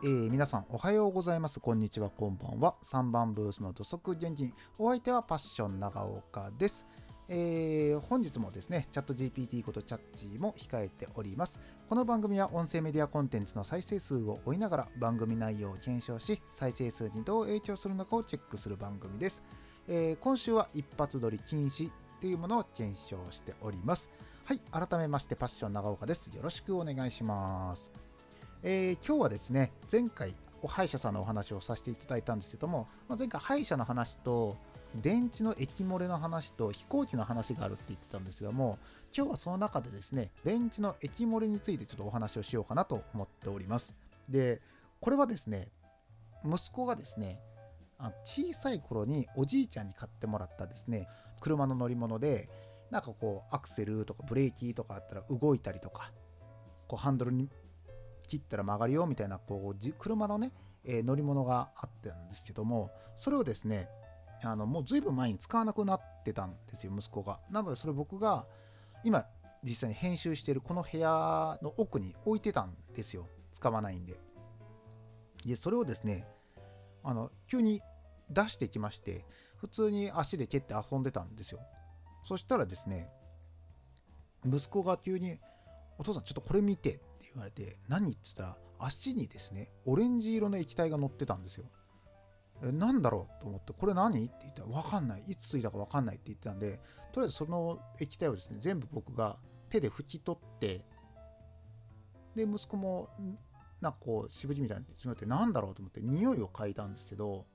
えー、皆さんおはようございます。こんにちは、こんばんは。3番ブースの土足原人。お相手はパッション長岡です。えー、本日もですね、チャット GPT ことチャッチーも控えております。この番組は音声メディアコンテンツの再生数を追いながら番組内容を検証し、再生数にどう影響するのかをチェックする番組です。えー、今週は一発撮り禁止というものを検証しております。はい、改めましてパッション長岡です。よろしくお願いします。えー、今日はですね、前回、お歯医者さんのお話をさせていただいたんですけども、まあ、前回歯医者の話と、電池の液漏れの話と飛行機の話があるって言ってたんですけども、今日はその中でですね、電池の液漏れについてちょっとお話をしようかなと思っております。で、これはですね、息子がですね、小さい頃におじいちゃんに買ってもらったですね、車の乗り物で、なんかこう、アクセルとかブレーキとかあったら動いたりとか、こうハンドルに切ったら曲がるよみたいなこう車のね、えー、乗り物があったんですけどもそれをですねあのもう随分前に使わなくなってたんですよ息子が。なのでそれ僕が今実際に編集しているこの部屋の奥に置いてたんですよ使わないんで。でそれをですねあの急に出してきまして普通に足で蹴って遊んでたんですよ。そしたらですね息子が急に「お父さんちょっとこれ見て」言われて、何って言ったら、足にですね、オレンジ色の液体が乗ってたんですよ。え、なんだろうと思って、これ何って言ったら、わかんない。いつついたかわかんないって言ってたんで、とりあえずその液体をですね、全部僕が手で拭き取って、で、息子も、なんかこう、しぶじみたいにしまって、なんだろうと思って、匂いを嗅いだんですけど、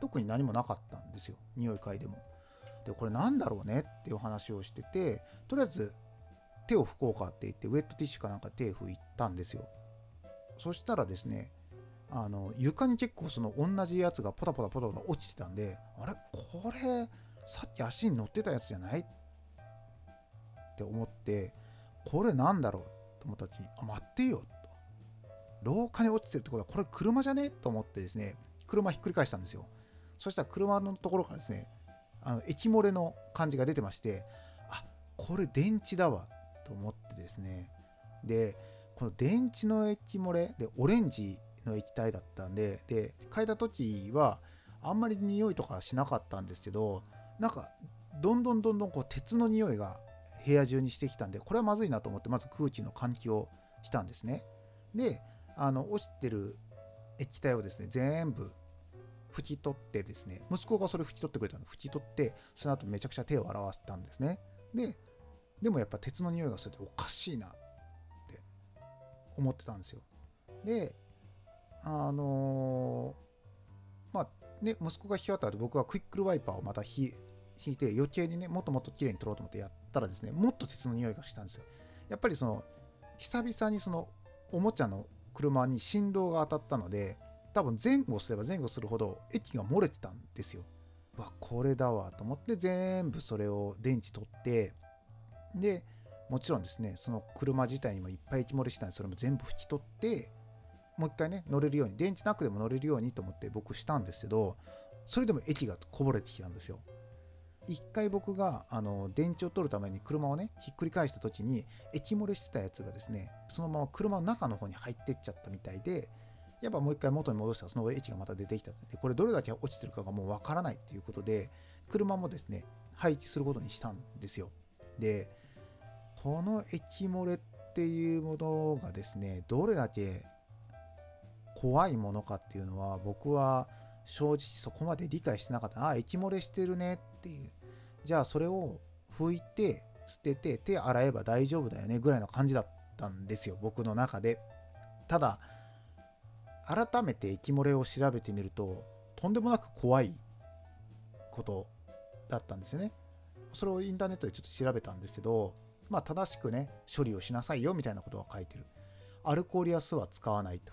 特に何もなかったんですよ。匂い嗅いでも。で、これなんだろうねっていう話をしてて、とりあえず手を拭こうかって言って、ウェットティッシュかなんか手拭いたんですよ。そしたらですね、あの床に結構その同じやつがポタポタポタポタ落ちてたんで、あれ？これ、さっき足に乗ってたやつじゃない？って思って、これなんだろう？と思った時に、あ、待ってよと。廊下に落ちてるってことは、これ車じゃね？と思ってですね、車ひっくり返したんですよ。そしたら車のところからですね、あの液漏れの感じが出てまして、あ、これ電池だわと思ってですね。でこの電池の液漏れでオレンジの液体だったんでで変えた時はあんまり匂いとかしなかったんですけどなんかどんどんどんどんこう鉄の匂いが部屋中にしてきたんでこれはまずいなと思ってまず空気の換気をしたんですね。であの落ちてる液体をですね全部拭き取ってですね息子がそれ拭き取ってくれたの。拭き取ってその後めちゃくちゃ手を洗わせたんですね。ででもやっぱ鉄の匂いがするとおかしいなって思ってたんですよ。で、あのー、まあね、息子が引き終わった後僕はクイックルワイパーをまた引いて余計にね、もっともっと綺麗に取ろうと思ってやったらですね、もっと鉄の匂いがしたんですよ。やっぱりその、久々にそのおもちゃの車に振動が当たったので、多分前後すれば前後するほど液が漏れてたんですよ。わ、これだわと思って全部それを電池取って、で、もちろんですね、その車自体にもいっぱい液漏れしたんで、それも全部拭き取って、もう一回ね、乗れるように、電池なくでも乗れるようにと思って僕したんですけど、それでも液がこぼれてきたんですよ。一回僕があの電池を取るために車をね、ひっくり返した時に、液漏れしてたやつがですね、そのまま車の中の方に入ってっちゃったみたいで、やっぱもう一回元に戻したらその液がまた出てきたですで、これどれだけ落ちてるかがもうわからないっていうことで、車もですね、配置することにしたんですよ。で、この液漏れっていうものがですね、どれだけ怖いものかっていうのは僕は正直そこまで理解してなかった。あ、液漏れしてるねっていう。じゃあそれを拭いて捨てて手洗えば大丈夫だよねぐらいの感じだったんですよ、僕の中で。ただ、改めて液漏れを調べてみると、とんでもなく怖いことだったんですよね。それをインターネットでちょっと調べたんですけど、まあ、正しくね、処理をしなさいよみたいなことが書いてる。アルコールや酢は使わないと。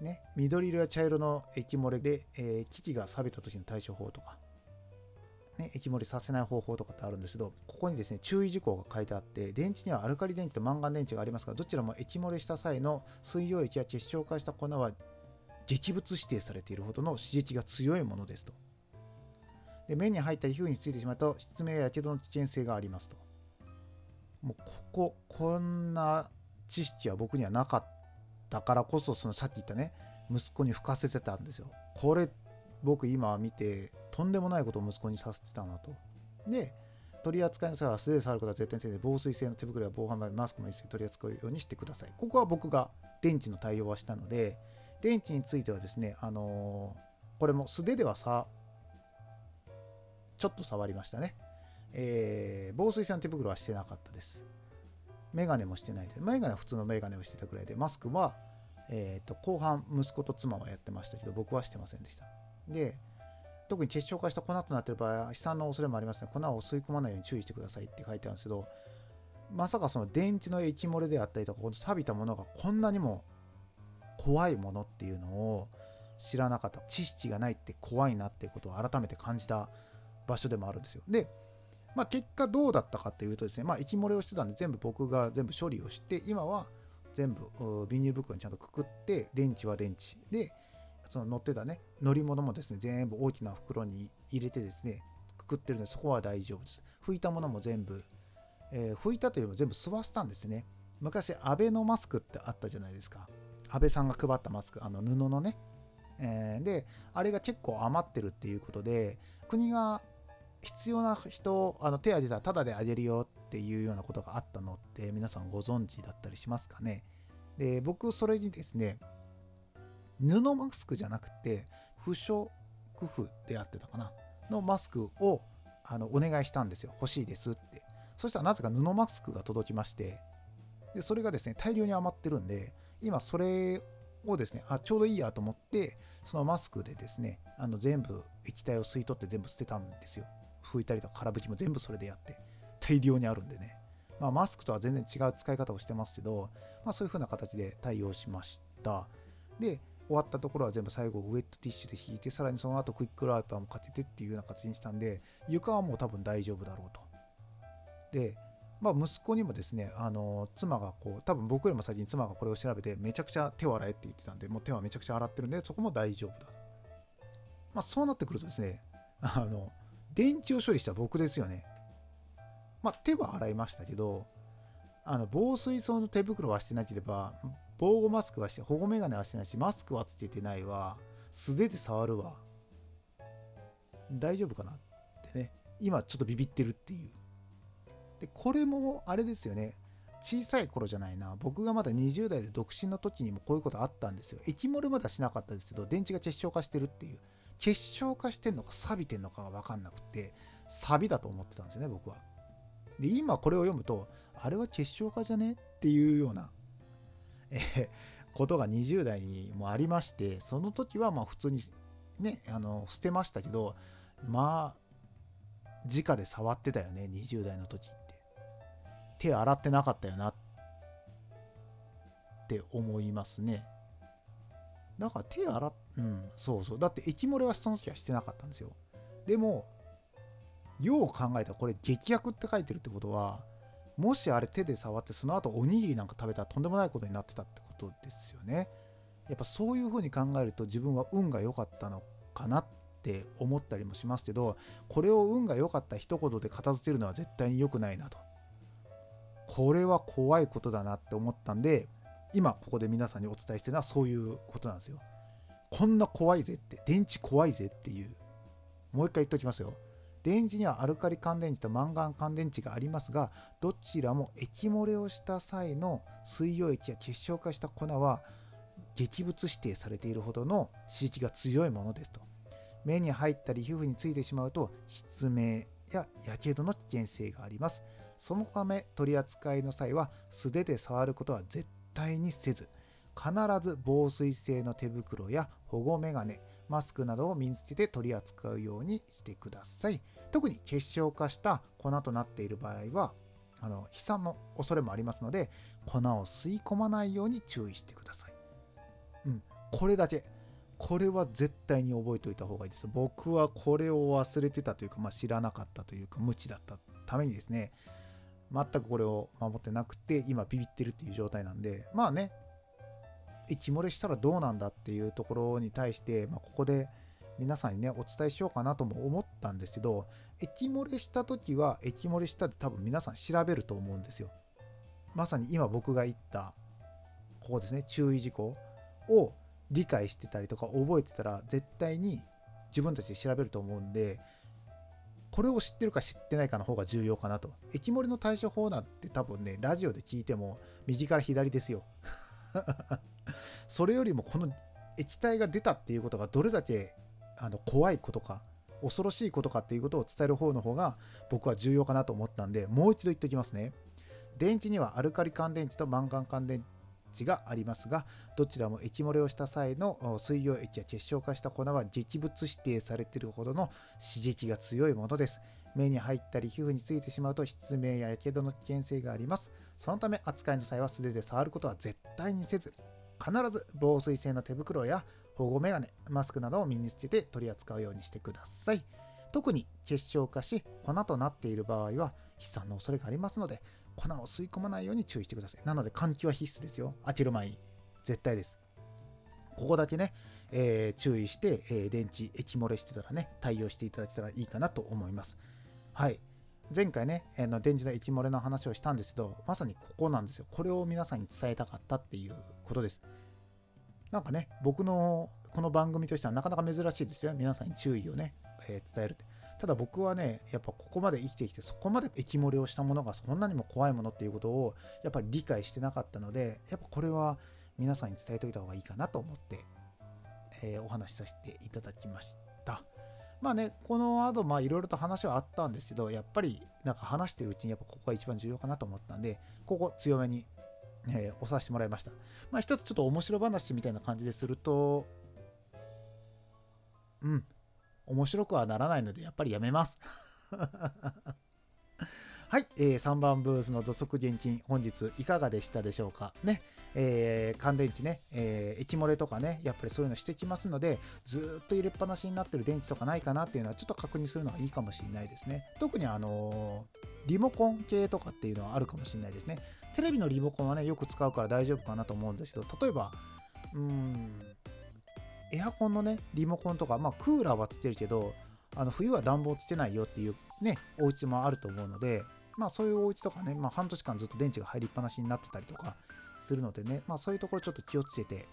ね、緑色や茶色の液漏れで、えー、機器が錆びた時の対処法とか、ね、液漏れさせない方法とかってあるんですけど、ここにですね、注意事項が書いてあって、電池にはアルカリ電池とマンガン電池がありますが、どちらも液漏れした際の水溶液や結晶化した粉は劇物指定されているほどの刺激が強いものですと。で目に入った皮膚についてしまうと失明ややけどの危険性がありますと。もうこここんな知識は僕にはなかっだからこそそのさっき言ったね息子に吹かせてたんですよ。これ僕今見てとんでもないことを息子にさせてたなと。で取り扱いの際は素手で触ることは絶対にせず防水性の手袋や防犯マスクも一斉に取り扱うようにしてください。ここは僕が電池の対応はしたので電池についてはですねあのー、これも素手ではさちょっと触りましたね。えー、防水性の手袋はしてなかったですメガネもしてないで、メガネは普通のメガネをしてたくらいで、マスクは、えー、と後半、息子と妻はやってましたけど、僕はしてませんでした。で、特に結晶化した粉となっている場合、飛散の恐れもありますので、粉を吸い込まないように注意してくださいって書いてあるんですけど、まさかその電池の液漏れであったりとか、この錆びたものがこんなにも怖いものっていうのを知らなかった。知識がないって怖いなっていうことを改めて感じた場所でもあるんですよ。で、まあ、結果どうだったかっていうとですね、まあ、息漏れをしてたんで全部僕が全部処理をして今は全部ビニール袋にちゃんとくくって電池は電池。でその乗ってたね乗り物もですね全部大きな袋に入れてですねくくってるのでそこは大丈夫です。拭いたものも全部、えー、拭いたというよりも全部吸わせたんですね。昔アベノマスクってあったじゃないですか。安倍さんが配ったマスクあの布のね、えー、であれが結構余ってるっていうことで国が必要な人あの手挙げたらタダであげるよっていうようなことがあったのって皆さんご存知だったりしますかね？で僕それにですね布マスクじゃなくて不織布であってたかな？のマスクをあのお願いしたんですよ。欲しいですって。そしたらなぜか布マスクが届きましてでそれがですね大量に余ってるんで今それをですねあちょうどいいやと思ってそのマスクでですねあの全部液体を吸い取って全部捨てたんですよ。拭いたりとか空拭きも全部それでやって大量にあるんでね、まあ、マスクとは全然違う使い方をしてますけど、まあ、そういう風な形で対応しました。で終わったところは全部最後ウェットティッシュで引いてさらにその後クイックライパーもかけてっていうような形にしたんで床はもう多分大丈夫だろうと。でまあ、息子にもですね、あの妻がこう、多分僕よりも先に妻がこれを調べて、めちゃくちゃ手を洗えって言ってたんで、もう手はめちゃくちゃ洗ってるんで、そこも大丈夫だ。と。まあ、そうなってくるとですね、あの、電池を処理した僕ですよね。まあ、手は洗いましたけど、あの防水層の手袋はしてなければ、防護マスクはして、保護メガネはしてないし、マスクはつけてないわ、素手で触るわ。大丈夫かなってね、今ちょっとビビってるっていう。で、これもあれですよね。小さい頃じゃないな。僕がまだ20代で独身の時にもこういうことあったんですよ。液漏れまだしなかったですけど、電池が結晶化してるっていう。結晶化してんのか錆びてんのかが分かんなくて錆びだと思ってたんですよね僕は。で今これを読むとあれは結晶化じゃね？っていうような、え、ことが20代にもありましてその時はまあ普通にねあの捨てましたけどまあ直で触ってたよね20代の時って。手洗ってなかったよなって思いますね。だから手洗っ、うん、そうそう。だって液漏れはその時はしてなかったんですよ。でも、よう考えたらこれ激薬って書いてるってことは、もしあれ手で触ってその後おにぎりなんか食べたらとんでもないことになってたってことですよね。やっぱそういうふうに考えると自分は運が良かったのかなって思ったりもしますけど、これを運が良かった一言で片付けるのは絶対に良くないなと。これは怖いことだなって思ったんで、今ここで皆さんにお伝えしてるのはそういうことなんですよ。こんな怖いぜって、電池怖いぜっていう。もう一回言っておきますよ。電池にはアルカリ乾電池とマンガン乾電池がありますが、どちらも液漏れをした際の水溶液や結晶化した粉は劇物指定されているほどの刺激が強いものですと。目に入ったり皮膚についてしまうと失明ややけどの危険性があります。そのため取り扱いの際は素手で触ることは絶対にせず必ず防水性の手袋や保護メガネマスクなどを身につけて取り扱うようにしてください。特に結晶化した粉となっている場合はあの飛散の恐れもありますので粉を吸い込まないように注意してください。うん。これだけ。これは絶対に覚えておいた方がいいです。僕はこれを忘れてたというか、まあ、知らなかったというか無知だったためにですね全くこれを守ってなくて、今ビビってるっていう状態なんで、まあね、液漏れしたらどうなんだっていうところに対して、まあ、ここで皆さんにね、お伝えしようかなとも思ったんですけど、液漏れした時は、液漏れしたって多分皆さん調べると思うんですよ。まさに今僕が言ったここですね、注意事項を理解してたりとか覚えてたら、絶対に自分たちで調べると思うんで、これを知ってるか知ってないかの方が重要かなと。液盛りの対処法なんて多分ね、ラジオで聞いても右から左ですよ。それよりもこの液体が出たっていうことがどれだけあの怖いことか、恐ろしいことかっていうことを伝える方の方が僕は重要かなと思ったんで、もう一度言っておきますね。電池にはアルカリ乾電池とマンガン乾電池がありますが、どちらも液漏れをした際の水溶液や結晶化した粉は劇物指定されているほどの刺激が強いものです。目に入ったり皮膚についてしまうと失明や火傷の危険性があります。そのため扱いの際は素手で触ることは絶対にせず、必ず防水性の手袋や保護メガネ、マスクなどを身につけて取り扱うようにしてください。特に結晶化し粉となっている場合は飛散の恐れがありますので粉を吸い込まないように注意してください。なので換気は必須ですよ。開ける前に。絶対です。ここだけね、えー、注意して、えー、電池液漏れしてたらね、対応していただけたらいいかなと思います。はい。前回ね、えー、の電池の液漏れの話をしたんですけど、まさにここなんですよ。これを皆さんに伝えたかったっていうことです。なんかね、僕のこの番組としてはなかなか珍しいですよ。皆さんに注意をね、えー、伝えるって。ただ僕はね、やっぱここまで生きてきて、そこまで液漏れをしたものがそんなにも怖いものっていうことをやっぱり理解してなかったので、やっぱこれは皆さんに伝えておいた方がいいかなと思って、えー、お話しさせていただきました。まあね、この後、まあいろいろと話はあったんですけど、やっぱりなんか話してるうちにやっぱここが一番重要かなと思ったんで、ここ強めに、えー、押させてもらいました。まあ一つちょっと面白話みたいな感じですると、うん、面白くはならないので、やっぱりやめます。はい、えー、3番ブースの土足現金、本日いかがでしたでしょうか？ね。えー、乾電池ね、えー、液漏れとかね、やっぱりそういうのしてきますので、ずっと入れっぱなしになってる電池とかないかなっていうのはちょっと確認するのはいいかもしれないですね。特にあのー、リモコン系とかっていうのはあるかもしれないですね。テレビのリモコンはね、よく使うから大丈夫かなと思うんですけど、例えば、うーん、エアコンのね、リモコンとか、まあ、クーラーはつけるけど、あの冬は暖房つけないよっていうね、お家もあると思うので、まあそういうお家とかね、まあ半年間ずっと電池が入りっぱなしになってたりとかするのでね、まあそういうところちょっと気をつけて、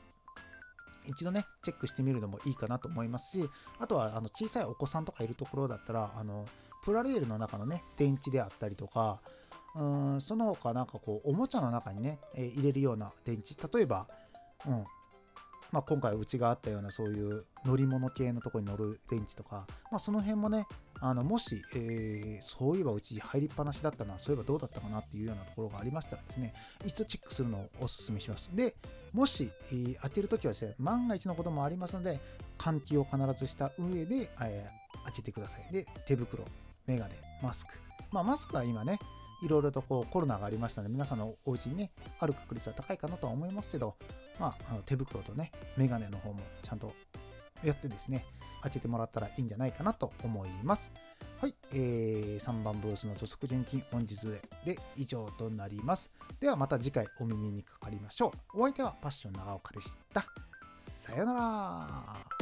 一度ね、チェックしてみるのもいいかなと思いますし、あとはあの小さいお子さんとかいるところだったら、あの、プラレールの中のね、電池であったりとか、うんその他なんかこう、おもちゃの中にね、えー、入れるような電池、例えば、うん、まあ、今回うちがあったようなそういう乗り物系のとこに乗る電池とか、まあ、その辺もねあのもし、えー、そういえばうち入りっぱなしだったなそういえばどうだったかなっていうようなところがありましたらですね一度チェックするのをお勧めします。でもし、えー、当てるときはですね万が一のこともありますので換気を必ずした上で、えー、当ててください。で手袋メガネマスク。まあマスクは今ねいろいろとこうコロナがありましたので皆さんのお家にねある確率は高いかなとは思いますけどまあ、あの手袋とね、メガネの方もちゃんとやってですね、当ててもらったらいいんじゃないかなと思います。はい、えー、3番ブースの土足現金本日で以上となります。ではまた次回お耳にかかりましょう。お相手はパッション長岡でした。さよなら。